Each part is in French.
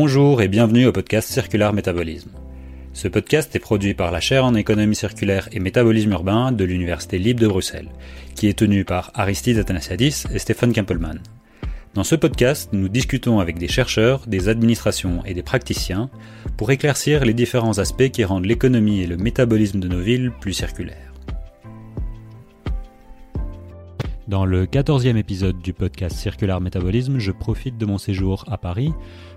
Bonjour et bienvenue au podcast Circular Métabolisme. Ce podcast est produit par la chaire en économie circulaire et métabolisme urbain de l'Université libre de Bruxelles, qui est tenue par Aristide Athanasiadis et Stéphane Kempelman. Dans ce podcast, nous discutons avec des chercheurs, des administrations et des praticiens pour éclaircir les différents aspects qui rendent l'économie et le métabolisme de nos villes plus circulaires. Dans le 14e épisode du podcast Circular Métabolisme, je profite de mon séjour à Paris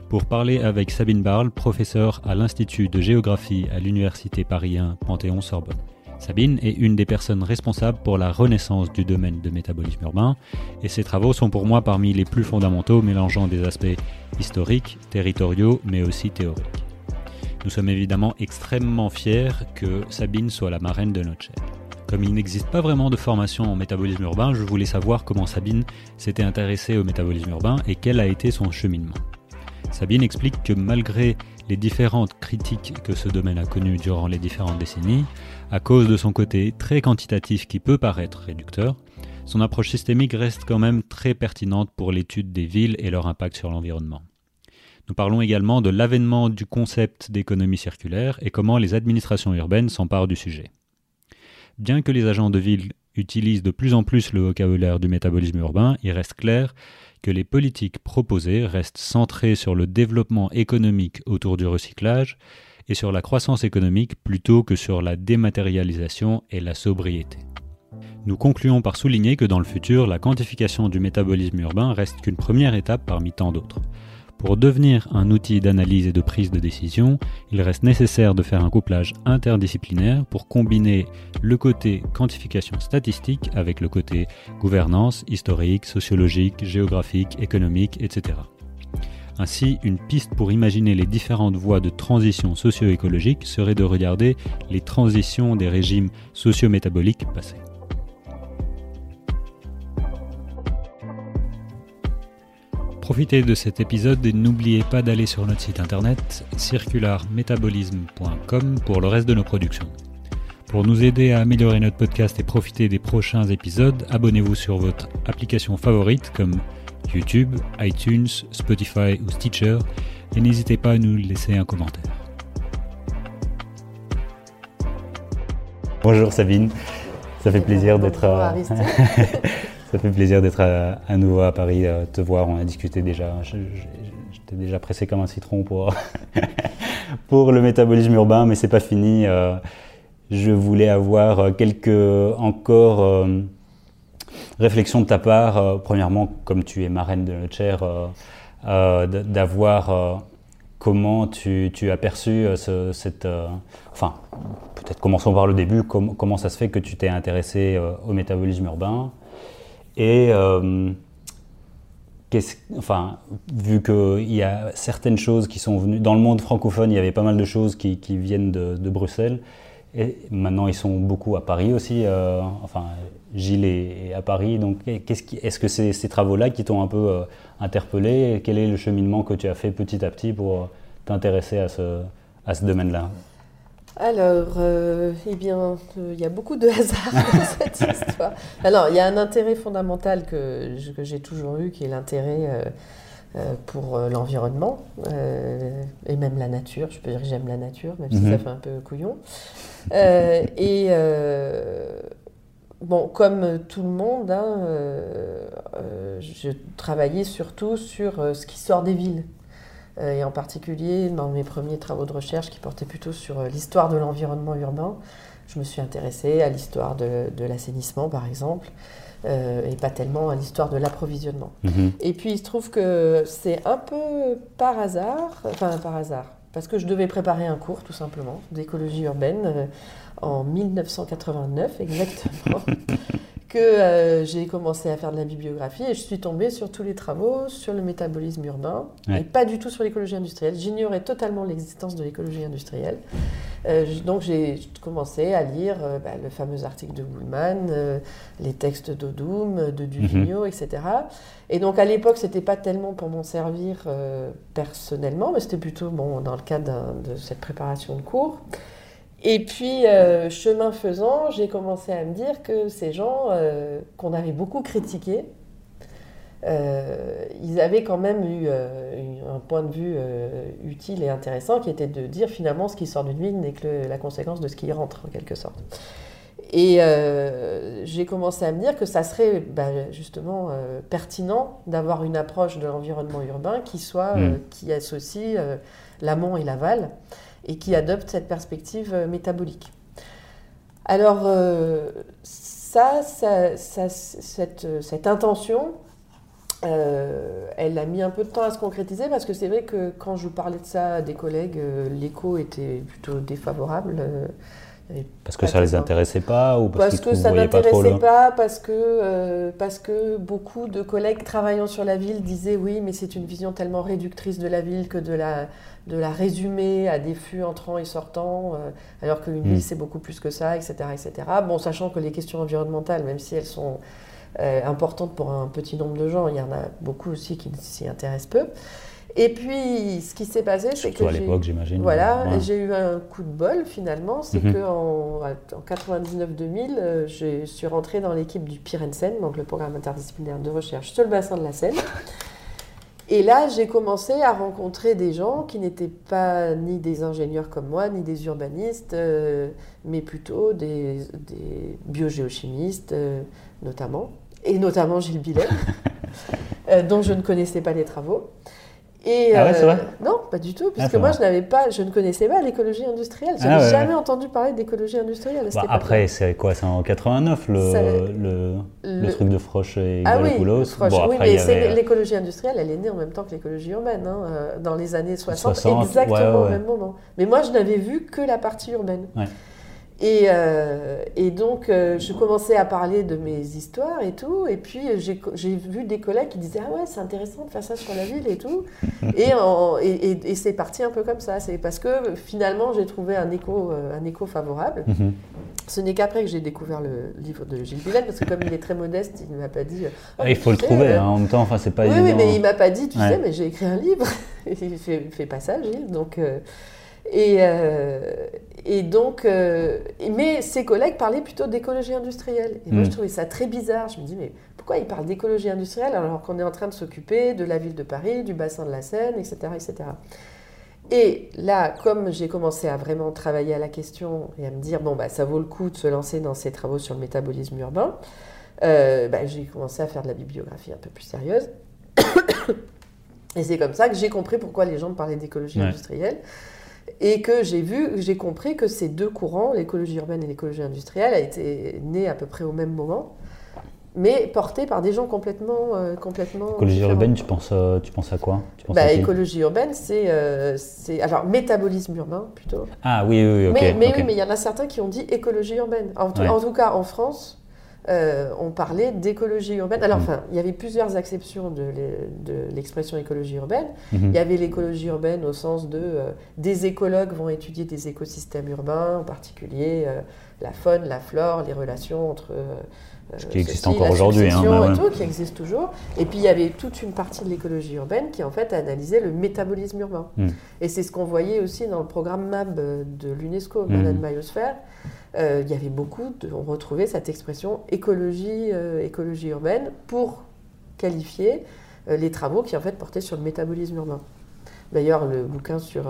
pour parler avec Sabine Barle, professeure à l'Institut de géographie à l'Université Paris 1 Panthéon-Sorbonne. Sabine est une des personnes responsables pour la renaissance du domaine de métabolisme urbain, et ses travaux sont pour moi parmi les plus fondamentaux, mélangeant des aspects historiques, territoriaux, mais aussi théoriques. Nous sommes évidemment extrêmement fiers que Sabine soit la marraine de notre chaîne. Comme il n'existe pas vraiment de formation en métabolisme urbain, je voulais savoir comment Sabine s'était intéressée au métabolisme urbain et quel a été son cheminement. Sabine explique que malgré les différentes critiques que ce domaine a connues durant les différentes décennies, à cause de son côté très quantitatif qui peut paraître réducteur, son approche systémique reste quand même très pertinente pour l'étude des villes et leur impact sur l'environnement. Nous parlons également de l'avènement du concept d'économie circulaire et comment les administrations urbaines s'emparent du sujet. Bien que les agents de ville utilisent de plus en plus le vocabulaire du métabolisme urbain, il reste clair que les politiques proposées restent centrées sur le développement économique autour du recyclage et sur la croissance économique plutôt que sur la dématérialisation et la sobriété. Nous concluons par souligner que dans le futur, la quantification du métabolisme urbain reste qu'une première étape parmi tant d'autres. Pour devenir un outil d'analyse et de prise de décision, il reste nécessaire de faire un couplage interdisciplinaire pour combiner le côté quantification statistique avec le côté gouvernance historique, sociologique, géographique, économique, etc. Ainsi, une piste pour imaginer les différentes voies de transition socio-écologique serait de regarder les transitions des régimes socio-métaboliques passés. Profitez de cet épisode et n'oubliez pas d'aller sur notre site internet circularmetabolisme.com pour le reste de nos productions. Pour nous aider à améliorer notre podcast et profiter des prochains épisodes, abonnez-vous sur votre application favorite comme YouTube, iTunes, Spotify ou Stitcher et n'hésitez pas à nous laisser un commentaire. Bonjour Sabine, ça fait plaisir d'être Ça fait plaisir d'être à, nouveau à Paris, euh, te voir. On a discuté déjà. J'étais déjà pressé comme un citron pour, pour le métabolisme urbain, mais c'est pas fini. Euh, je voulais avoir quelques encore euh, réflexions de ta part. premièrement, comme tu es marraine de notre chair, d'avoir comment tu, as perçu cette. enfin, peut-être commençons par le début. comment ça se fait que tu t'es intéressé au métabolisme urbain et euh, enfin, vu qu'il y a certaines choses qui sont venues, dans le monde francophone, il y avait pas mal de choses qui, viennent de, Bruxelles, et maintenant ils sont beaucoup à Paris aussi, euh, enfin Gilles est, à Paris, donc est-ce que c'est ces travaux-là qui t'ont un peu euh, interpellé? Quel est le cheminement que tu as fait petit à petit pour t'intéresser à ce domaine-là? Alors, euh, eh bien, euh, il y a beaucoup de hasard dans cette histoire. Alors, il y a un intérêt fondamental que, j'ai toujours eu, qui est l'intérêt euh, pour l'environnement et même la nature. Je peux dire que j'aime la nature, même si ça mhm. fait un peu couillon. et bon, comme tout le monde, hein, je travaillais surtout sur ce qui sort des villes. Euh, et en particulier dans mes premiers travaux de recherche qui portaient plutôt sur euh, l'histoire de l'environnement urbain. Je me suis intéressée à l'histoire de, l'assainissement, par exemple, euh, et pas tellement à l'histoire de l'approvisionnement. Mhm. Et puis il se trouve que c'est un peu par hasard, enfin par hasard, parce que je devais préparer un cours tout simplement d'écologie urbaine en 1989 exactement. que euh, j'ai commencé à faire de la bibliographie et je suis tombée sur tous les travaux sur le métabolisme urbain et pas du tout sur l'écologie industrielle. J'ignorais totalement l'existence de l'écologie industrielle. Euh, donc j'ai commencé à lire euh, bah, le fameux article de Bullman, les textes d'Odum, de Duvigneau, mhm. etc. Et donc à l'époque, c'était pas tellement pour m'en servir personnellement, mais c'était plutôt bon, dans le cadre de cette préparation de cours. Et puis, euh, chemin faisant, j'ai commencé à me dire que ces gens euh, qu'on avait beaucoup critiqués, euh, ils avaient quand même eu un, point de vue utile et intéressant qui était de dire finalement ce qui sort d'une ville n'est que la conséquence de ce qui y rentre en quelque sorte. Et j'ai commencé à me dire que ça serait bah, justement pertinent d'avoir une approche de l'environnement urbain qui soit mm. qui associe l'amont et l'aval et qui adopte cette perspective métabolique. Alors ça, cette, intention, euh, elle a mis un peu de temps à se concrétiser parce que c'est vrai que quand je parlais de ça à des collègues, euh, l'écho était plutôt défavorable. Euh, parce que ça ne les intéressait pas ou parce, que ça n'intéressait pas, parce que, parce que beaucoup de collègues travaillant sur la ville disaient oui, mais c'est une vision tellement réductrice de la ville que de la, de la résumer à des flux entrants et sortants, euh, alors qu'une ville, mm. c'est beaucoup plus que ça, etc., etc. Bon, sachant que les questions environnementales, même si elles sont euh, importantes pour un petit nombre de gens, il y en a beaucoup aussi qui s'y intéressent peu. Et puis, ce qui s'est passé, c'est que. à l'époque, j'imagine. Voilà, j'ai eu un coup de bol finalement. C'est mm-hmm. qu'en en, 99-2000, euh, je suis rentrée dans l'équipe du Pirensen, donc le programme interdisciplinaire de recherche sur le bassin de la Seine. Et là, j'ai commencé à rencontrer des gens qui n'étaient pas ni des ingénieurs comme moi, ni des urbanistes, euh, mais plutôt des, biogéochimistes, euh, notamment, et notamment Gilles Billet, euh, dont je ne connaissais pas les travaux. Et, ah ouais, c'est vrai euh, Non, pas du tout, ah, puisque moi je n'avais pas, je ne connaissais pas l'écologie industrielle. Je n'avais ah jamais entendu parler d'écologie industrielle. Bah, après, c'est quoi C'est en 89 le, le, truc de Froche et ah, oui, bon, oui, mais l'écologie industrielle, elle est née en même temps que l'écologie urbaine, hein, euh, dans les années 60, exactement au même moment. Mais moi je n'avais vu que la partie urbaine. Et, euh, et, donc, euh, je commençais à parler de mes histoires et tout. Et puis, j'ai vu des collègues qui disaient Ah ouais, c'est intéressant de faire ça sur la ville et tout. et, et, et c'est parti un peu comme ça. C'est parce que finalement, j'ai trouvé un écho, euh, un écho favorable. Mhm. Ce n'est qu'après que j'ai découvert le livre de Gilles Villette, parce que comme il est très modeste, il ne m'a pas dit. Ah, il faut le trouver hein, en même temps, enfin, c'est pas oui, évident. Oui, mais il m'a pas dit, tu sais, mais j'ai écrit un livre. il fait, fait pas ça, Gilles. Donc. Et, euh, et donc, euh, mais ses collègues parlaient plutôt d'écologie industrielle. Et moi, je mm. trouvais ça très bizarre. Je me dis, mais pourquoi ils parlent d'écologie industrielle alors qu'on est en train de s'occuper de la ville de Paris, du bassin de la Seine, etc. etc. Et là, comme j'ai commencé à vraiment travailler à la question et à me dire, bon, bah, ça vaut le coup de se lancer dans ces travaux sur le métabolisme urbain, euh, bah, j'ai commencé à faire de la bibliographie un peu plus sérieuse. et c'est comme ça que j'ai compris pourquoi les gens parlaient d'écologie industrielle et que j'ai vu, j'ai compris que ces deux courants, l'écologie urbaine et l'écologie industrielle, a été nés à peu près au même moment, mais portés par des gens complètement, euh, complètement. Écologie urbaine, tu penses, euh, tu penses à quoi? Tu penses bah, Écologie urbaine, euh, c'est, alors métabolisme urbain plutôt. Ah oui, oui, ok. Mais, mais oui, mais il y en a certains qui ont dit écologie urbaine. En, en tout cas, en France, euh, on parlait d'écologie urbaine. Alors, mm. enfin, il y avait plusieurs acceptions de l'expression écologie urbaine. Mm-hmm. Il y avait l'écologie urbaine au sens de euh, des écologues vont étudier des écosystèmes urbains, en particulier euh, la faune, la flore, les relations entre ce qui existe encore aujourd'hui, hein, qui existe toujours. Et puis il y avait toute une partie de l'écologie urbaine qui en fait analysait le métabolisme urbain. Mm. Et c'est ce qu'on voyait aussi dans le programme MAB de l'UNESCO, mm. Biosphère. Euh, il y avait beaucoup, de, on retrouvait cette expression écologie, euh, écologie urbaine pour qualifier euh, les travaux qui en fait portaient sur le métabolisme urbain. D'ailleurs, le bouquin sur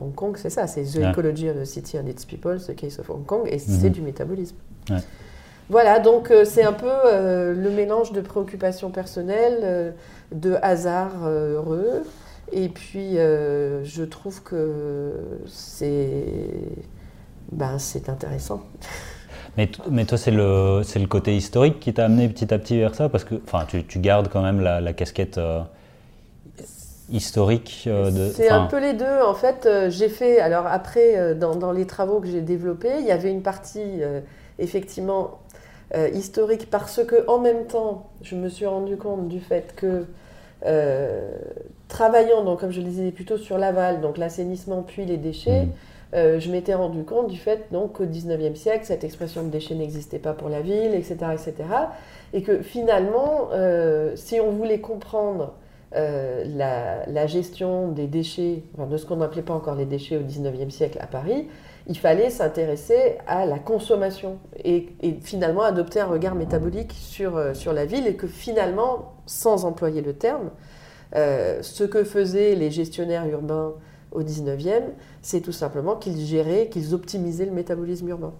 Hong Kong, c'est ça, c'est The Ecology of the City and its People, The Case of Hong Kong, et c'est mhm. du métabolisme. Voilà, donc c'est un peu le mélange de préoccupations personnelles, de hasard heureux, et puis je trouve que c'est ben, intéressant. Mais, mais toi, c'est le, le côté historique qui t'a amené petit à petit vers ça? Parce que tu, tu gardes quand même la, la casquette euh, historique euh, de. C'est un peu les deux. En fait, euh, j'ai fait. Alors, après, dans, dans, les travaux que j'ai développés, il y avait une partie effectivement historique parce que, en même temps, je me suis rendu compte du fait que. travaillant, donc, comme je le disais, plutôt sur l'aval, donc l'assainissement puis les déchets, mmh. Euh, je m'étais rendu compte du fait donc, qu'au XIXe siècle, cette expression de déchets n'existait pas pour la ville, etc. etc. et que finalement, euh, si on voulait comprendre euh, la, gestion des déchets, de ce qu'on n'appelait pas encore les déchets au XIXe siècle à Paris, il fallait s'intéresser à la consommation et, finalement adopter un regard métabolique sur, sur la ville et que finalement, sans employer le terme, ce que faisaient les gestionnaires urbains au 19e, c'est tout simplement qu'ils géraient, qu'ils optimisaient le métabolisme urbain.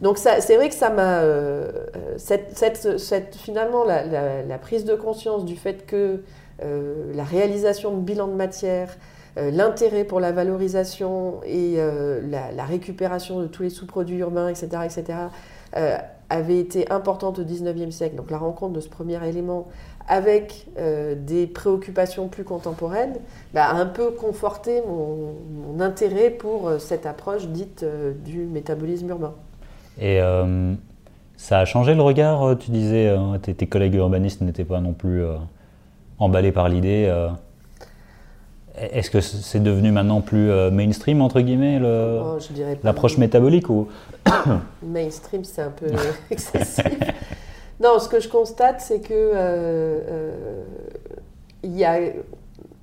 Donc c'est vrai que ça m'a... Euh, cette, finalement, la, prise de conscience du fait que euh, la réalisation de bilan de matière, euh, l'intérêt pour la valorisation et la, récupération de tous les sous-produits urbains, etc., etc., avait été importante au 19e siècle. Donc la rencontre de ce premier élément avec euh, des préoccupations plus contemporaines, bah, a un peu conforté mon, intérêt pour euh, cette approche dite euh, du métabolisme urbain. Et ça a changé le regard Tu disais, tes, tes, collègues urbanistes n'étaient pas non plus emballés par l'idée. Est-ce que c'est devenu maintenant plus mainstream, entre guillemets, oh, l'approche métabolique ou... Mainstream, c'est un peu excessif. Non, ce que je constate, c'est que euh, euh, il y a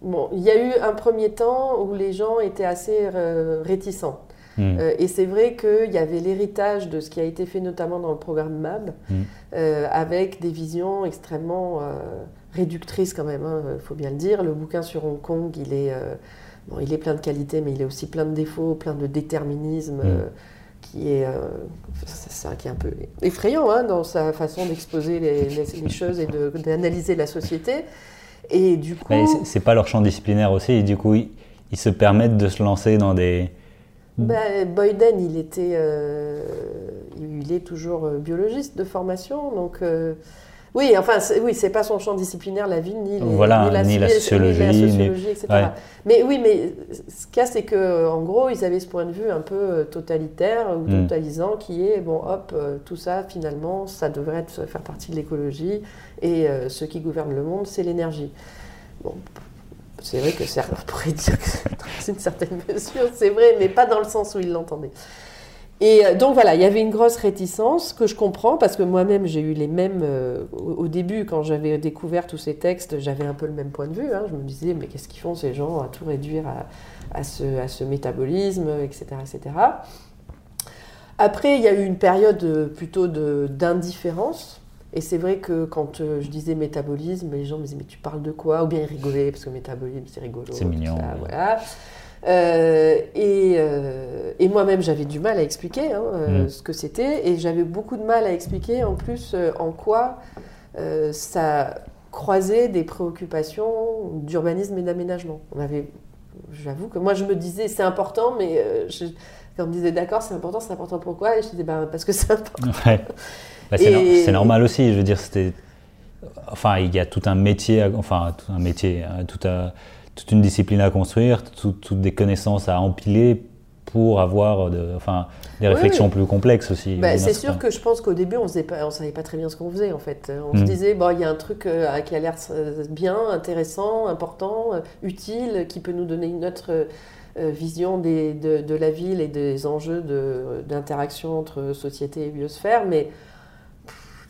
bon, il y a eu un premier temps où les gens étaient assez euh, réticents. Hmm. et c'est vrai qu'il y avait l'héritage de ce qui a été fait notamment dans le programme MAB, hmm. avec des visions extrêmement réductrices quand même, il hein, faut bien le dire. Le bouquin sur Hong Kong, il est, bon, il est plein de qualités, mais il est aussi plein de défauts, plein de déterminisme. Hmm qui est, euh, ça, qui est un peu effrayant hein, dans sa façon d'exposer les, choses et d'analyser la société. Et du coup, c'est pas leur champ disciplinaire aussi, et du coup ils, se permettent de se lancer dans des. Ben, Boyden, il était, euh, il est toujours euh, biologiste de formation, donc oui, enfin, oui, c'est pas son champ disciplinaire, la ville, ni, la, ni la, sociologie, etc. Mais oui, mais ce qu'il y a, c'est qu'en gros, ils avaient ce point de vue un peu euh, totalitaire ou hmm. totalisant qui est, bon, hop, euh, tout ça, finalement, ça devrait être, faire partie de l'écologie et euh, ce qui gouverne le monde, c'est l'énergie. Bon, c'est vrai que certains pourraient dire que c'est une certaine mesure, c'est vrai, mais pas dans le sens où ils l'entendaient. Et euh, donc voilà, il y avait une grosse réticence que je comprends parce que moi-même j'ai eu les mêmes. Euh, au, début, quand j'avais découvert tous ces textes, j'avais un peu le même point de vue. Hein. Je me disais, mais qu'est-ce qu'ils font ces gens à tout réduire à, ce, à ce, métabolisme, etc., etc. Après, il y a eu une période euh, plutôt d'indifférence. Et c'est vrai que quand je disais métabolisme, les gens me disaient, mais tu parles de quoi? Ou bien ils rigolaient parce que métabolisme, c'est rigolo. C'est mignon. Voilà. Euh, euh, et, moi-même, j'avais du mal à expliquer hein, euh, mm. ce que c'était, et j'avais beaucoup de mal à expliquer en plus en quoi ça croisait des préoccupations d'urbanisme et d'aménagement. On avait, j'avoue que moi je me disais c'est important, mais je, quand on me disait d'accord c'est important, c'est important pourquoi Et je disais bah, parce que c'est important. Bah, c'est, normal aussi, je veux dire c'était, enfin il y a tout un métier, enfin tout un métier, tout un toute une discipline à construire, toutes des connaissances à empiler pour avoir de, enfin, des réflexions plus complexes aussi. Bah, c'est sûr que je pense qu'au début, on ne savait pas très bien ce qu'on faisait en fait. On se hmm. disait, bon, il y a un truc euh, qui a l'air euh, bien, intéressant, important, euh, utile, qui peut nous donner une autre vision des, de, de, la ville et des enjeux d'interaction entre société et biosphère, mais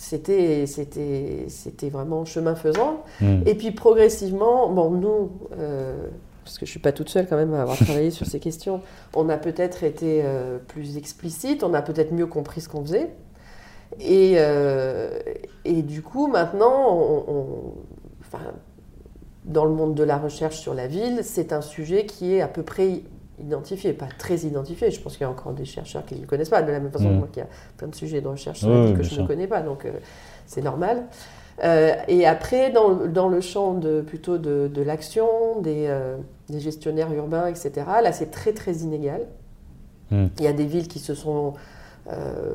c'était, c'était, c'était vraiment chemin faisant. Hmm. Et puis progressivement, bon, nous, euh, parce que je ne suis pas toute seule quand même à avoir travaillé sur ces questions, on a peut-être été euh, plus explicite, on a peut-être mieux compris ce qu'on faisait. Et, euh, et du coup, maintenant, on, enfin, dans le monde de la recherche sur la ville, c'est un sujet qui est à peu près identifié, pas très identifié. Je pense qu'il y a encore des chercheurs qui ne le connaissent pas, de la même façon mm. qu'il y a plein de sujets de recherche sur que je ne connais pas, donc euh, c'est normal. Euh, et après, dans, dans, le champ de, plutôt de, de l'action, des, euh, des, gestionnaires urbains, etc., là, c'est très, très inégal. Mm. Il y a des villes qui se sont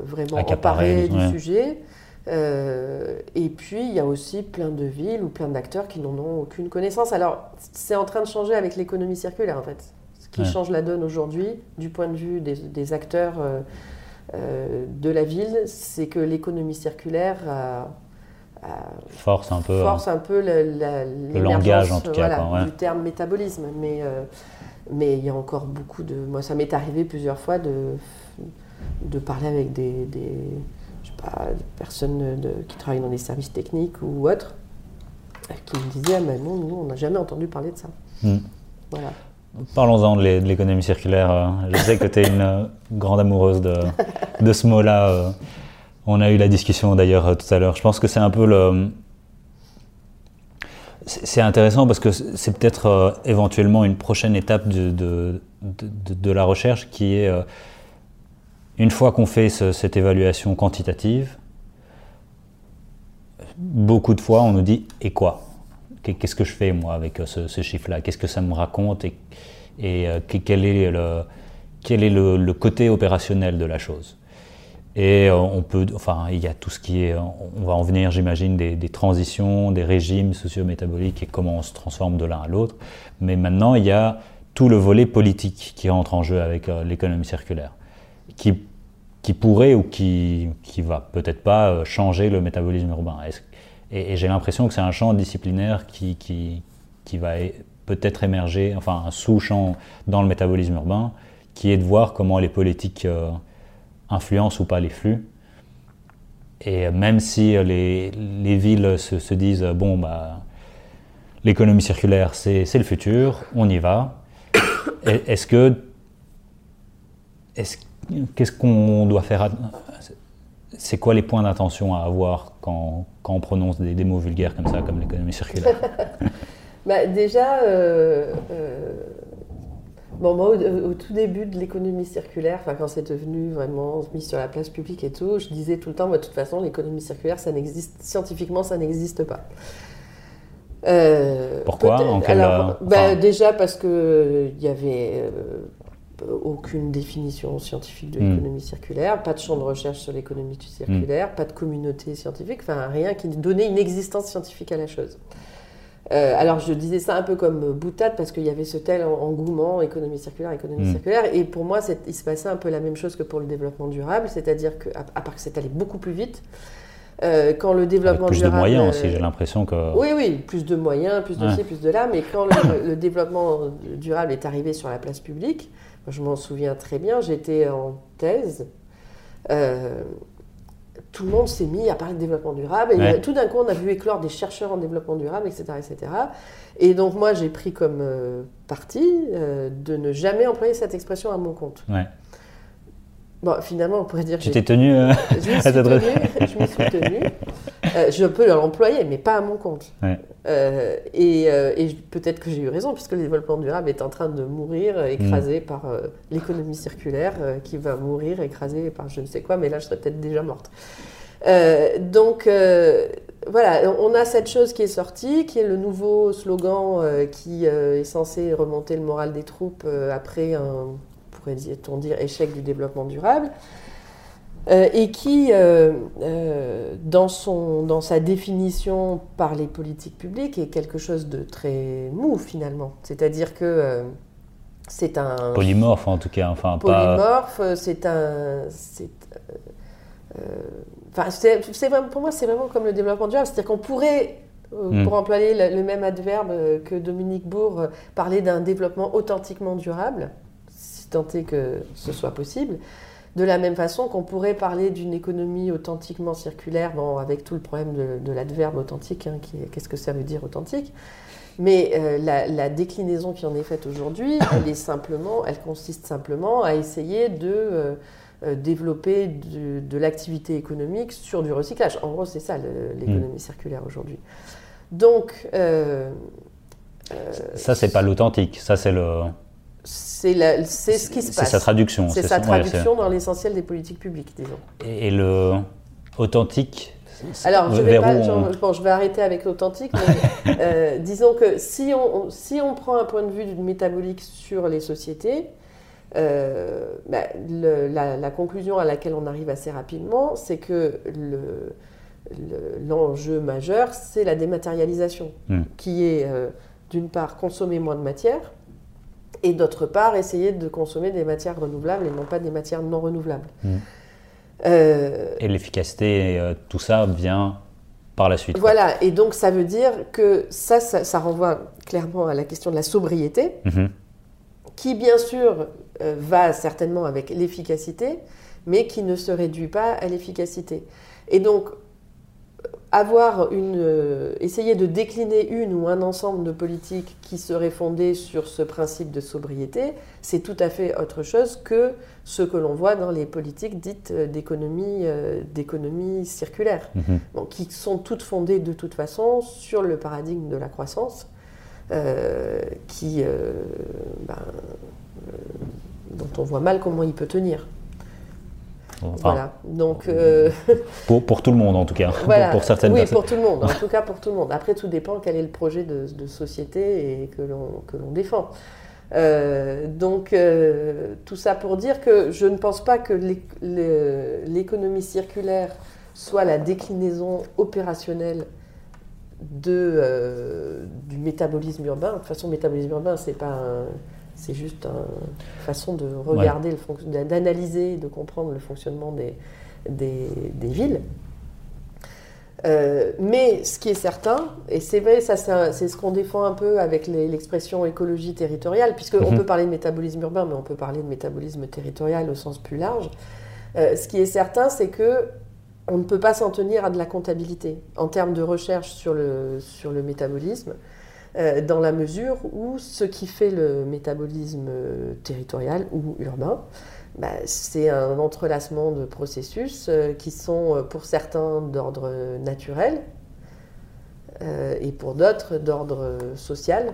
vraiment emparées du sujet. et puis, il y a aussi plein de villes ou plein d'acteurs qui n'en ont aucune connaissance. Alors, c'est en train de changer avec l'économie circulaire, en fait qui change la donne aujourd'hui du point de vue des, acteurs euh, euh, de la ville, c'est que l'économie circulaire force un peu, force un peu le langage en tout cas, du terme métabolisme. Mais, euh, mais il y a encore beaucoup de... Moi, ça m'est arrivé plusieurs fois de, de parler avec des, des je sais pas, personnes de, qui travaillent dans des services techniques ou autres, qui me disaient, ah, mais non, nous, on n'a jamais entendu parler de ça. Hmm. Voilà. Parlons-en de l'économie circulaire. Euh, je sais que tu es une euh, grande amoureuse de, ce mot-là. Euh. On a eu la discussion d'ailleurs tout à l'heure. Je pense que c'est un peu le. C'est intéressant parce que c'est peut-être éventuellement une prochaine étape de, de, de, la recherche qui est, une fois qu'on fait cette évaluation quantitative, beaucoup de fois on nous dit et quoi? Qu'est-ce que je fais moi avec ce, chiffre-là? Qu'est-ce que ça me raconte? Et, et quel est, le, quel est le, côté opérationnel de la chose? Et euh, on peut, enfin, il y a tout ce qui est, on va en venir, j'imagine, des, transitions, des régimes socio-métaboliques et comment on se transforme de l'un à l'autre. Mais maintenant, il y a tout le volet politique qui rentre en jeu avec euh, l'économie circulaire, qui, pourrait ou qui, qui va peut-être pas euh, changer le métabolisme urbain. Et, j'ai l'impression que c'est un champ disciplinaire qui, qui, qui va peut-être émerger, enfin un sous-champ dans le métabolisme urbain, qui est de voir comment les politiques influence ou pas les flux. Et même si les, les villes se, se, disent bon, bah, l'économie circulaire, c'est le futur, on y va. Est-ce que. Qu'est-ce qu'on doit faire C'est quoi les points d'intention à avoir quand, quand, on prononce des, des, mots vulgaires comme ça, comme l'économie circulaire bah, Déjà, euh, euh, Bon, moi, au, tout début de l'économie circulaire, quand c'est devenu vraiment mis sur la place publique et tout, je disais tout le temps, moi, de toute façon, l'économie circulaire, ça n'existe, scientifiquement, ça n'existe pas. Euh, Pourquoi? En Alors, bah, Déjà parce qu'il il n'y avait euh, aucune définition scientifique de hmm. l'économie circulaire, pas de champ de recherche sur l'économie circulaire, hmm. pas de communauté scientifique, enfin rien qui donnait une existence scientifique à la chose. Euh, alors je disais ça un peu comme boutade parce qu'il y avait ce tel engouement économie circulaire, économie mm. circulaire. Et pour moi, il se passait un peu la même chose que pour le développement durable, c'est-à-dire qu'à à part que c'est allé beaucoup plus vite. Euh, quand le développement plus durable, de moyens aussi, j'ai l'impression que. Oui, oui, plus de moyens, plus de ci, plus de là. Mais quand le, développement durable est arrivé sur la place publique, je m'en souviens très bien, j'étais en thèse. Euh, tout le monde s'est mis à parler de développement durable. Et tout d'un coup, on a vu éclore des chercheurs en développement durable, etc. etc. Et donc, moi, j'ai pris comme euh, parti euh, de ne jamais employer cette expression à mon compte. Bon, finalement, on pourrait dire que. Tu t'es tenu euh, je me suis tenue, je me suis tenue. Je peux l'employer, mais pas à mon compte. Euh, et, euh, et peut-être que j'ai eu raison, puisque le développement durable est en train de mourir, écrasé mm. par l'économie circulaire, qui va mourir, écrasé par je ne sais quoi, mais là, je serais peut-être déjà morte. donc, voilà, on a cette chose qui est sortie, qui est le nouveau slogan qui est censé remonter le moral des troupes après un pourrait-on dire, échec du développement durable, euh, et qui, euh, euh, dans, son, dans sa définition par les politiques publiques, est quelque chose de très mou finalement. C'est-à-dire que c'est un... Polymorphe en tout cas, enfin Polymorphe, c'est un... Enfin, c'est, pour moi, c'est vraiment comme le développement durable. C'est-à-dire qu'on pourrait hmm. pour employer le, même adverbe que Dominique Bourg, parler d'un développement authentiquement durable tenter que ce soit possible. De la même façon qu'on pourrait parler d'une économie authentiquement circulaire, bon, avec tout le problème de, l'adverbe authentique, hein, qu'est-ce que ça veut dire authentique? Mais euh, la, déclinaison qui en est faite aujourd'hui, elle est simplement, elle consiste simplement à essayer de euh, euh, développer de, l'activité économique sur du recyclage. En gros, c'est ça l'économie mm. circulaire aujourd'hui. Donc, ça c'est pas l'authentique, ça c'est le c'est ce qui se passe. C'est sa traduction. C'est sa traduction dans l'essentiel des politiques publiques, disons. Et, le authentique alors, je vais, bon, je vais arrêter avec l'authentique, mais euh, disons que si on, si on prend un point de vue métabolique sur les sociétés, euh, bah, la, conclusion à laquelle on arrive assez rapidement, c'est que l'enjeu majeur, c'est la dématérialisation, hmm. qui est euh, d'une part consommer moins de matière, et d'autre part essayer de consommer des matières renouvelables et non pas des matières non renouvelables. Mmh. Euh, et l'efficacité, euh, tout ça vient par la suite. Voilà, et donc ça veut dire que ça, ça, renvoie clairement à la question de la sobriété, mmh. qui bien sûr euh, va certainement avec l'efficacité, mais qui ne se réduit pas à l'efficacité. Et donc, avoir une, euh, essayer de décliner une ou un ensemble de politiques qui seraient fondées sur ce principe de sobriété, c'est tout à fait autre chose que ce que l'on voit dans les politiques dites euh, d'économie, euh, d'économie circulaire, Mhm. qui sont toutes fondées de toute façon sur le paradigme de la croissance, euh, qui, ben, dont on voit mal comment il peut tenir. Enfin, voilà. Donc euh, pour, pour tout le monde en tout cas, voilà. pour, pour certaines oui, personnes. pour tout le monde. En tout cas, pour tout le monde. Après, tout dépend quel est le projet de, de société et que l'on défend. Euh, donc, euh, tout ça pour dire que je ne pense pas que l'économie circulaire soit la déclinaison opérationnelle de, du métabolisme urbain. De toute façon, métabolisme urbain, c'est pas un- c'est juste une façon de regarder, d'analyser, de comprendre le fonctionnement des, des, des villes. Euh, mais ce qui est certain, et c'est vrai, ça c'est ce qu'on défend un peu avec l'expression écologie territoriale, puisqu'on Mhm. peut parler de métabolisme urbain, mais on peut parler de métabolisme territorial au sens plus large. Euh, ce qui est certain, c'est que on ne peut pas s'en tenir à de la comptabilité en termes de recherche sur le, sur le métabolisme, euh, dans la mesure où ce qui fait le métabolisme euh, territorial ou urbain, bah, c'est un entrelacement de processus euh, qui sont pour certains d'ordre naturel et pour d'autres d'ordre social.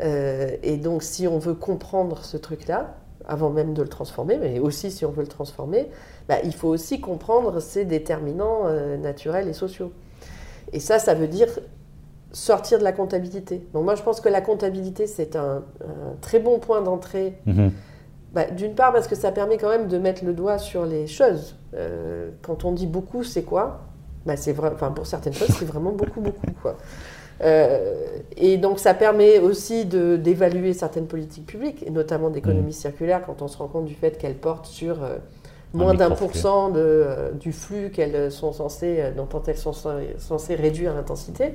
Et donc si on veut comprendre ce truc-là, avant même de le transformer, mais aussi si on veut le transformer, bah, il faut aussi comprendre ses déterminants naturels et sociaux. Et ça, ça veut dire sortir de la comptabilité. Donc moi, je pense que la comptabilité, c'est un, un très bon point d'entrée Mhm. bah, D'une part parce que ça permet quand même de mettre le doigt sur les choses. Euh, quand on dit beaucoup, c'est quoi? Bah, c'est enfin, Pour certaines choses, c'est vraiment beaucoup, beaucoup. Quoi. Euh, et donc ça permet aussi d'évaluer certaines politiques publiques, et notamment d'économie circulaire, quand on se rend compte du fait qu'elles portent sur euh, moins d'un pour cent du flux qu'elles sont censées, dont elles sont censées- censées réduire l'intensité.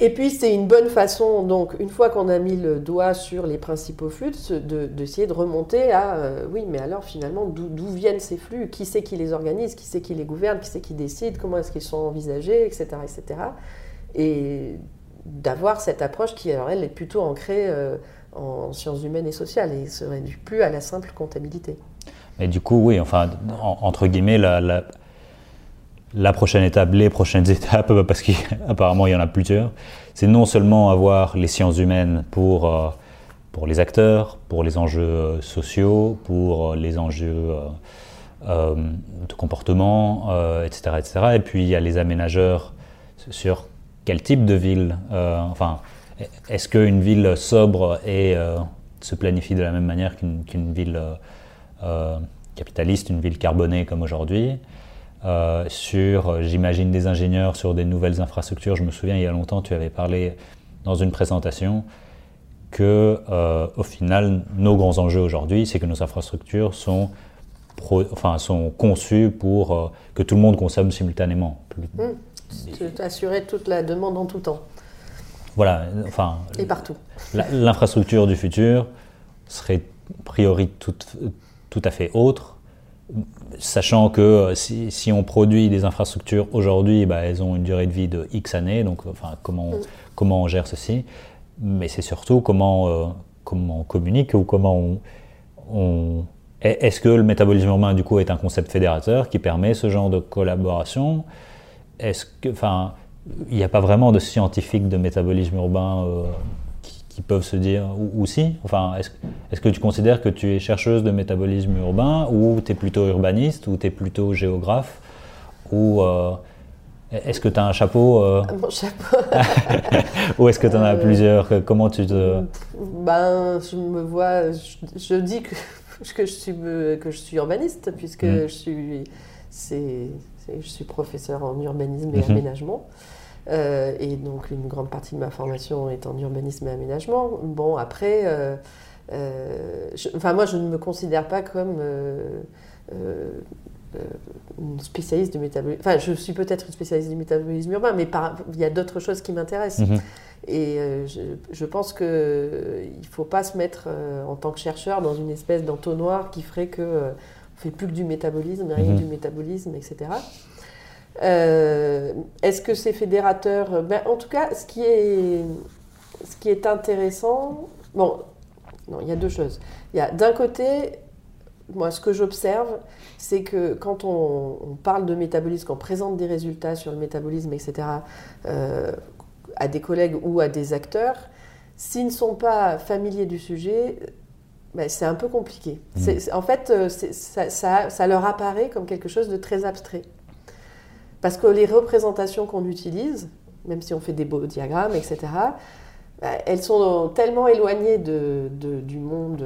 Et puis c'est une bonne façon, donc une fois qu'on a mis le doigt sur les principaux flux, de se- de- d'essayer de, remonter à, euh, oui mais alors finalement d'où viennent ces flux, qui c'est qui les organise, qui c'est qui les gouverne, qui c'est qui décide, comment est-ce qu'ils sont envisagés, etc. etc. Et d'avoir cette approche qui alors elle est plutôt ancrée euh, en sciences humaines et sociales et se réduit plus à la simple comptabilité. Et du coup, oui, enfin, en- entre guillemets, la, la prochaine étape, les prochaines étapes, parce qu'apparemment il y en a plusieurs, c'est non seulement avoir les sciences humaines pour, euh, pour les acteurs, pour les enjeux euh, sociaux, pour euh, les enjeux de comportement, etc., etc. Et puis il y a les aménageurs sur quel type de ville, enfin, est-ce qu'une ville sobre se planifie de la même manière qu'une qu'une ville capitaliste, une ville carbonée comme aujourd'hui? Euh, sur, euh, j'imagine, des ingénieurs sur des nouvelles infrastructures. Je me souviens, il y a longtemps, tu avais parlé dans une présentation que, euh, au final, nos grands enjeux aujourd'hui, c'est que nos infrastructures sont, pro- enfin, sont conçues pour euh, que tout le monde consomme simultanément. C'est Assurer toute la demande en tout temps Voilà, enfin, et partout. l'infrastructure du futur serait a priori tout, tout à fait autre, sachant que euh, si, si on produit des infrastructures aujourd'hui, bah, elles ont une durée de vie de X années, donc enfin, comment, on- comment on gère ceci, mais c'est surtout comment, euh, comment on communique ou comment on... on- est- Est-ce que le métabolisme urbain, du coup, est un concept fédérateur qui permet ce genre de collaboration? Est-ce que, enfin, il n'y a pas vraiment de scientifiques de métabolisme urbain euh, qui, peuvent se dire, ou, ou si Enfin, est-ce est que tu considères que tu es chercheuse de métabolisme urbain, ou tu es plutôt urbaniste, ou tu es plutôt géographe, ou euh, est-ce que tu as un chapeau, euh, Mon chapeau. ou est-ce que tu en as Euh, plusieurs Comment tu te... Ben, je me vois, je, je dis que, que, je suis, que je suis urbaniste, puisque Mhm. je, suis, c'est, je suis professeur en urbanisme et Mhm. aménagement. Euh, et donc, une grande partie de ma formation est en urbanisme et aménagement. Bon, après, euh, euh, je- enfin, moi, je ne me considère pas comme une spécialiste du métabolisme. Enfin, je suis peut-être une spécialiste du métabolisme urbain, mais par- il y a d'autres choses qui m'intéressent. Mhm. Et euh, je, je pense qu'il ne faut pas se mettre euh, en tant que chercheur dans une espèce d'entonnoir qui ferait que euh, on fait plus que du métabolisme, rien Mhm. que du métabolisme, etc. Est-ce que c'est fédérateur? Ben, En tout cas, ce qui est, ce qui est intéressant, bon, non, il y a deux choses. Il y a d'un côté, moi, ce que j'observe, c'est que quand on, parle de métabolisme, qu'on présente des résultats sur le métabolisme, etc., euh, à des collègues ou à des acteurs, s'ils ne sont pas familiers du sujet, ben, c'est un peu compliqué. Mmh. En fait, euh, ça, ça, leur apparaît comme quelque chose de très abstrait. Parce que les représentations qu'on utilise, même si on fait des beaux diagrammes, etc., ben, elles sont tellement éloignées de, du monde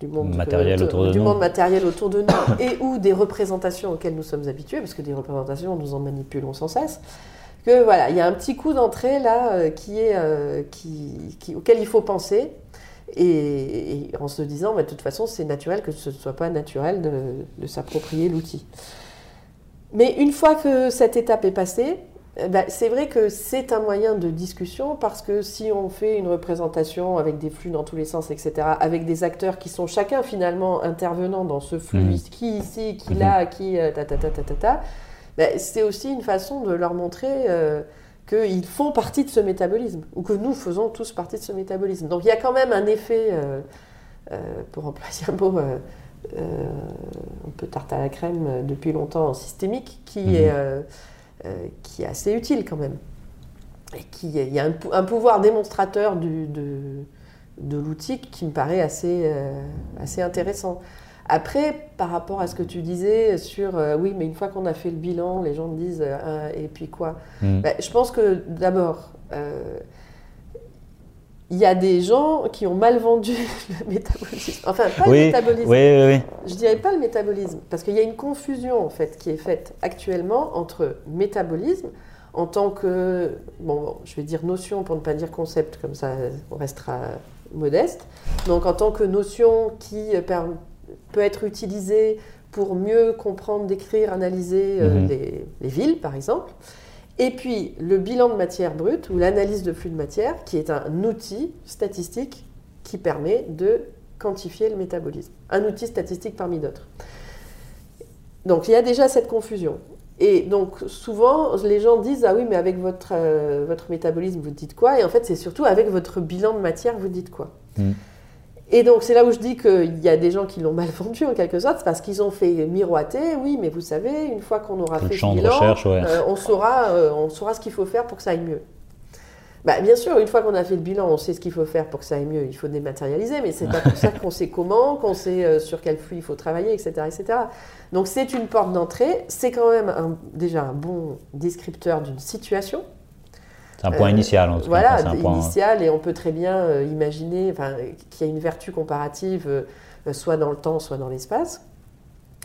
du monde matériel, autour, de du nous. monde matériel autour de nous et ou des représentations auxquelles nous sommes habitués, parce que des représentations, nous en manipulons sans cesse. Que voilà, il y a un petit coup d'entrée là euh, qui est, euh, qui, auquel il faut penser. Et, en se disant, bah, de toute façon, c'est naturel que ce ne soit pas naturel de, de s'approprier l'outil. Mais une fois que cette étape est passée, eh ben, c'est vrai que c'est un moyen de discussion parce que si on fait une représentation avec des flux dans tous les sens, etc., avec des acteurs qui sont chacun finalement intervenant dans ce flux, mhm. qui ici, qui mhm. là, qui euh, ta ta ta ta ta, ta ben, c'est aussi une façon de leur montrer euh, qu'ils font partie de ce métabolisme ou que nous faisons tous partie de ce métabolisme. Donc il y a quand même un effet, euh, pour employer un mot un peu tarte à la crème depuis longtemps, systémique, qui mhm. est euh, qui est assez utile quand même. Et qui, il y a un, pouvoir démonstrateur du, de, de l'outil qui me paraît assez, euh, assez intéressant. Après, par rapport à ce que tu disais sur euh, oui, mais une fois qu'on a fait le bilan, les gens me disent et puis quoi hmm. ben, Je pense que d'abord, il y a des gens qui ont mal vendu le métabolisme. Enfin, pas le métabolisme. Oui, oui, Je dirais pas le métabolisme, parce qu'il y a une confusion en fait qui est faite actuellement entre métabolisme en tant que, bon, je vais dire notion pour ne pas dire concept, comme ça on restera modeste. Donc en tant que notion qui peut être utilisée pour mieux comprendre, décrire, analyser euh, mhm. les, les villes, par exemple. Et puis le bilan de matière brute ou l'analyse de flux de matière, qui est un outil statistique qui permet de quantifier le métabolisme. Un outil statistique parmi d'autres. Donc il y a déjà cette confusion. Et donc souvent, les gens disent Ah oui, mais avec votre, euh, métabolisme, vous dites quoi? Et en fait, c'est surtout avec votre bilan de matière, vous dites quoi? Hmm. Et donc, c'est là où je dis qu'il y a des gens qui l'ont mal vendu en quelque sorte, parce qu'ils ont fait miroiter, oui, mais vous savez, une fois qu'on aura fait ce bilan, euh, on, saura, euh, on saura ce qu'il faut faire pour que ça aille mieux. Bah, bien sûr, une fois qu'on a fait le bilan, on sait ce qu'il faut faire pour que ça aille mieux. Il faut dématérialiser, mais c'est pas pour ça qu'on sait comment, qu'on sait euh, sur quel flux il faut travailler, etc. etc. Donc, c'est une porte d'entrée. C'est quand même déjà un bon descripteur d'une situation. C'est un point initial, en tout voilà, cas. Voilà, initial, et on peut très bien euh, imaginer qu'il y a une vertu comparative, euh, soit dans le temps, soit dans l'espace.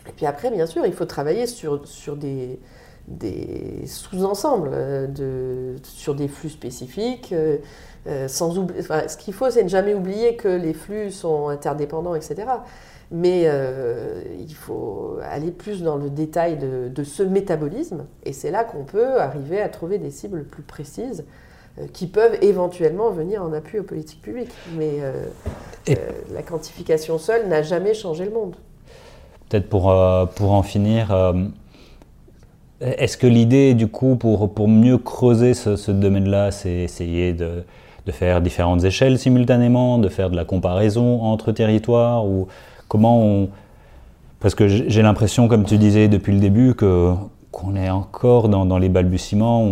Et puis après, bien sûr, il faut travailler sur, sur des, des sous-ensembles, euh, de, sur des flux spécifiques. sans enfin, ce qu'il faut, c'est ne jamais oublier que les flux sont interdépendants, etc. Mais euh, il faut aller plus dans le détail de, ce métabolisme, et c'est là qu'on peut arriver à trouver des cibles plus précises euh, qui peuvent éventuellement venir en appui aux politiques publiques. Mais euh, la quantification seule n'a jamais changé le monde. Peut-être pour, pour en finir, est-ce que l'idée, du coup, pour, pour mieux creuser ce, domaine-là, c'est essayer de, de faire différentes échelles simultanément, de faire de la comparaison entre territoires ou Comment on... Parce que j'ai l'impression, comme tu disais depuis le début, que qu'on est encore dans, les balbutiements,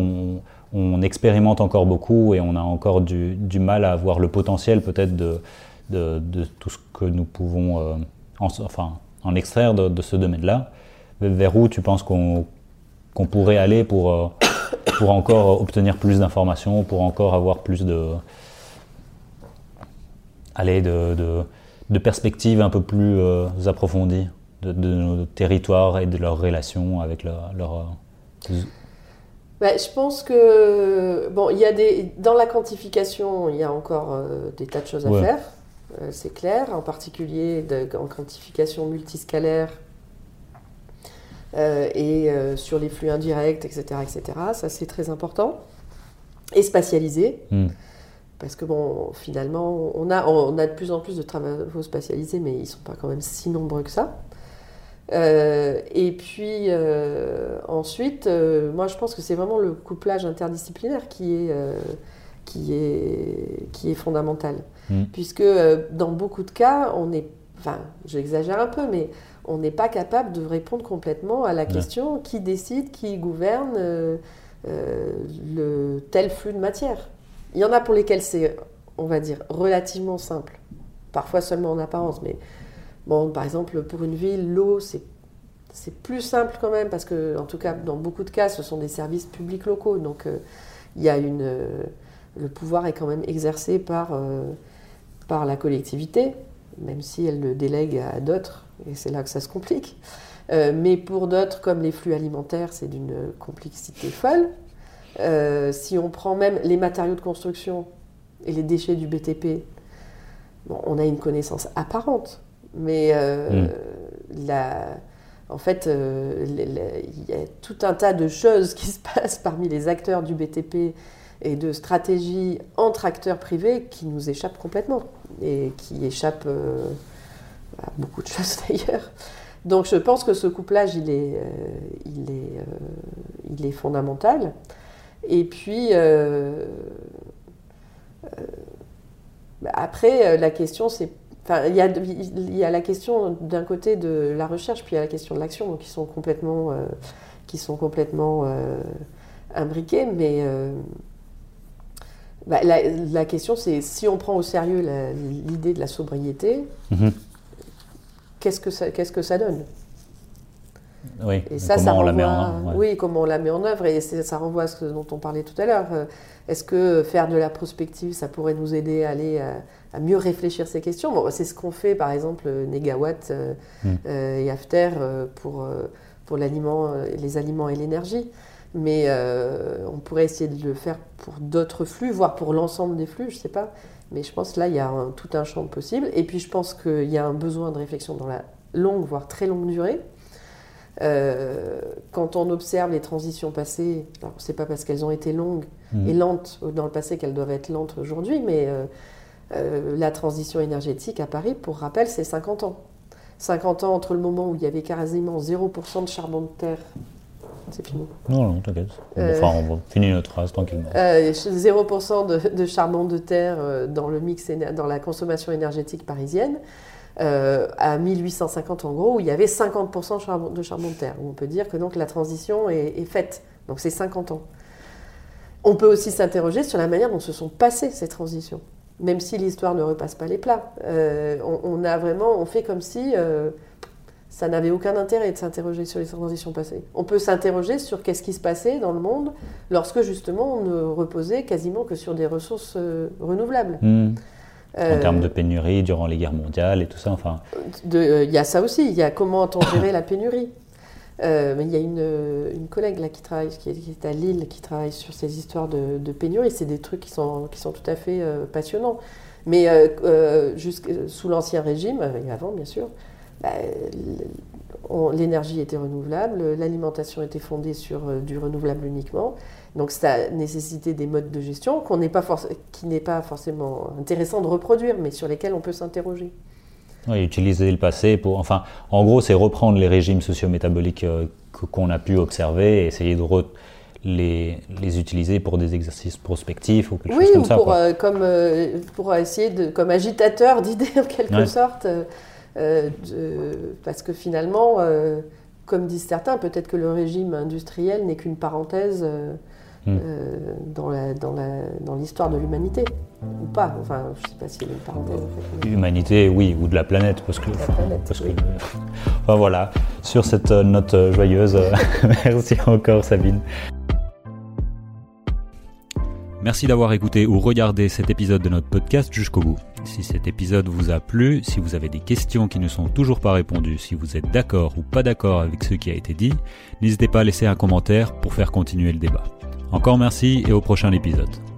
on, expérimente encore beaucoup et on a encore du, mal à avoir le potentiel peut-être de, de, tout ce que nous pouvons euh, en, enfin, en extraire de, ce domaine-là. Vers où tu penses qu'on pourrait aller pour, euh, pour encore obtenir plus d'informations, pour encore avoir plus de... Aller de de perspectives un peu plus euh, approfondies de, nos territoires et de leurs relations avec leur... Euh, bah, je pense que bon, il y a des dans la quantification, il y a encore euh, des tas de choses à faire, c'est clair. En particulier en quantification multiscalaire et sur les flux indirects, etc., etc. Ça c'est très important et spatialisé. Hmm. Parce que bon, finalement, on a, on a de plus en plus de travaux spatialisés, mais ils ne sont pas quand même si nombreux que ça. et puis ensuite, moi je pense que c'est vraiment le couplage interdisciplinaire qui est, qui est, qui est fondamental. Mm. Puisque dans beaucoup de cas, on est, enfin j'exagère un peu, mais on n'est pas capable de répondre complètement à la question qui décide, qui gouverne euh, euh, le tel flux de matière. Il y en a pour lesquels c'est, on va dire, relativement simple, parfois seulement en apparence, mais bon, par exemple, pour une ville, l'eau, c'est c'est plus simple quand même parce que, en tout cas, dans beaucoup de cas, ce sont des services publics locaux. Donc, euh, il y a une, le pouvoir est quand même exercé par, par la collectivité, même si elle le délègue à d'autres et c'est là que ça se complique. Euh, mais pour d'autres, comme les flux alimentaires, c'est d'une complexité folle. Euh, si on prend même les matériaux de construction et les déchets du BTP, bon, on a une connaissance apparente, mais euh, mm. en fait, il y a tout un tas de choses qui se passent parmi les acteurs du BTP et de stratégies entre acteurs privés qui nous échappent complètement et qui échappent beaucoup de choses d'ailleurs. Donc je pense que ce couplage, il est, euh, il est, euh, il est fondamental. Et puis, euh, après, la question, c'est... Il y, a, y a la question d'un côté de la recherche, puis il y a la question de l'action, qui sont complètement, qui sont complètement imbriquées. Mais bah, la, question, c'est si on prend au sérieux l'idée de la sobriété, mm-hmm qu'est-ce que ça, qu'est-ce que ça donne oui, et ça, comment ça on la met en œuvre. Oui, comment on la met en œuvre, et ça renvoie à ce dont on parlait tout à l'heure. Euh, est-ce que faire de la prospective, ça pourrait nous aider à aller à, mieux réfléchir ces questions? Bon, C'est ce qu'on fait, par exemple, Negawatt euh, hmm. euh, et After pour, pour l'aliment, les aliments et l'énergie. Mais on pourrait essayer de le faire pour d'autres flux, voire pour l'ensemble des flux, je ne sais pas. Mais je pense que là, il y a tout un champ possible. Et puis, je pense qu'il y a un besoin de réflexion dans la longue, voire très longue durée. Euh, quand on observe les transitions passées, alors c'est pas parce qu'elles ont été longues mmh. et lentes dans le passé qu'elles doivent être lentes aujourd'hui, mais euh, euh, la transition énergétique à Paris, pour rappel, c'est 50 ans. 50 ans entre le moment où il y avait quasiment 0% de charbon de terre c'est fini. Non, non, t'inquiète. Euh, enfin, on va finir notre phrase tranquillement. 0% euh, de, charbon de terre euh, dans, le mix, dans la consommation énergétique parisienne. à 1850 en gros, où il y avait 50% de charbon, de charbon de terre. on peut dire que donc la transition est, faite. Donc c'est 50 ans. On peut aussi s'interroger sur la manière dont se sont passées ces transitions, même si l'histoire ne repasse pas les plats. On, on, a vraiment, on fait comme si ça n'avait aucun intérêt de s'interroger sur les transitions passées. On peut s'interroger sur qu'est-ce qui se passait dans le monde lorsque justement on ne reposait quasiment que sur des ressources euh, renouvelables. Hmm. en termes de pénurie durant les guerres mondiales et tout ça, enfin. Euh, il y a ça aussi. Il y a comment on gérer la pénurie. Euh, il y a une, collègue là qui travaille, qui est, à Lille, qui travaille sur ces histoires de, pénurie. C'est des trucs qui sont, qui sont tout à fait passionnants. Mais sous l'Ancien Régime, et avant bien sûr, bah, l'énergie était renouvelable, l'alimentation était fondée sur euh, du renouvelable uniquement. Donc ça nécessitait des modes de gestion pas qui n'est pas forcément intéressant de reproduire, mais sur lesquels on peut s'interroger. Oui, utiliser le passé pour. Enfin, en gros, c'est reprendre les régimes socio-métaboliques euh, qu'on a pu observer et essayer de les, les, utiliser pour des exercices prospectifs ou quelque chose comme ça. Oui, euh, comme, pour essayer de, comme agitateur d'idées en quelque sorte. Euh, parce que finalement, euh, comme disent certains, peut-être que le régime industriel n'est qu'une parenthèse euh, hmm. dans, l'histoire de l'humanité. Ou pas, enfin, je ne sais pas s'il y a une parenthèse. L'humanité, oui, ou de la planète, parce que... parce que enfin voilà, sur cette note joyeuse, merci encore Sabine. Merci d'avoir écouté ou regardé cet épisode de notre podcast jusqu'au bout. Si cet épisode vous a plu, si vous avez des questions qui ne sont toujours pas répondues, si vous êtes d'accord ou pas d'accord avec ce qui a été dit, n'hésitez pas à laisser un commentaire pour faire continuer le débat. Encore merci et au prochain épisode.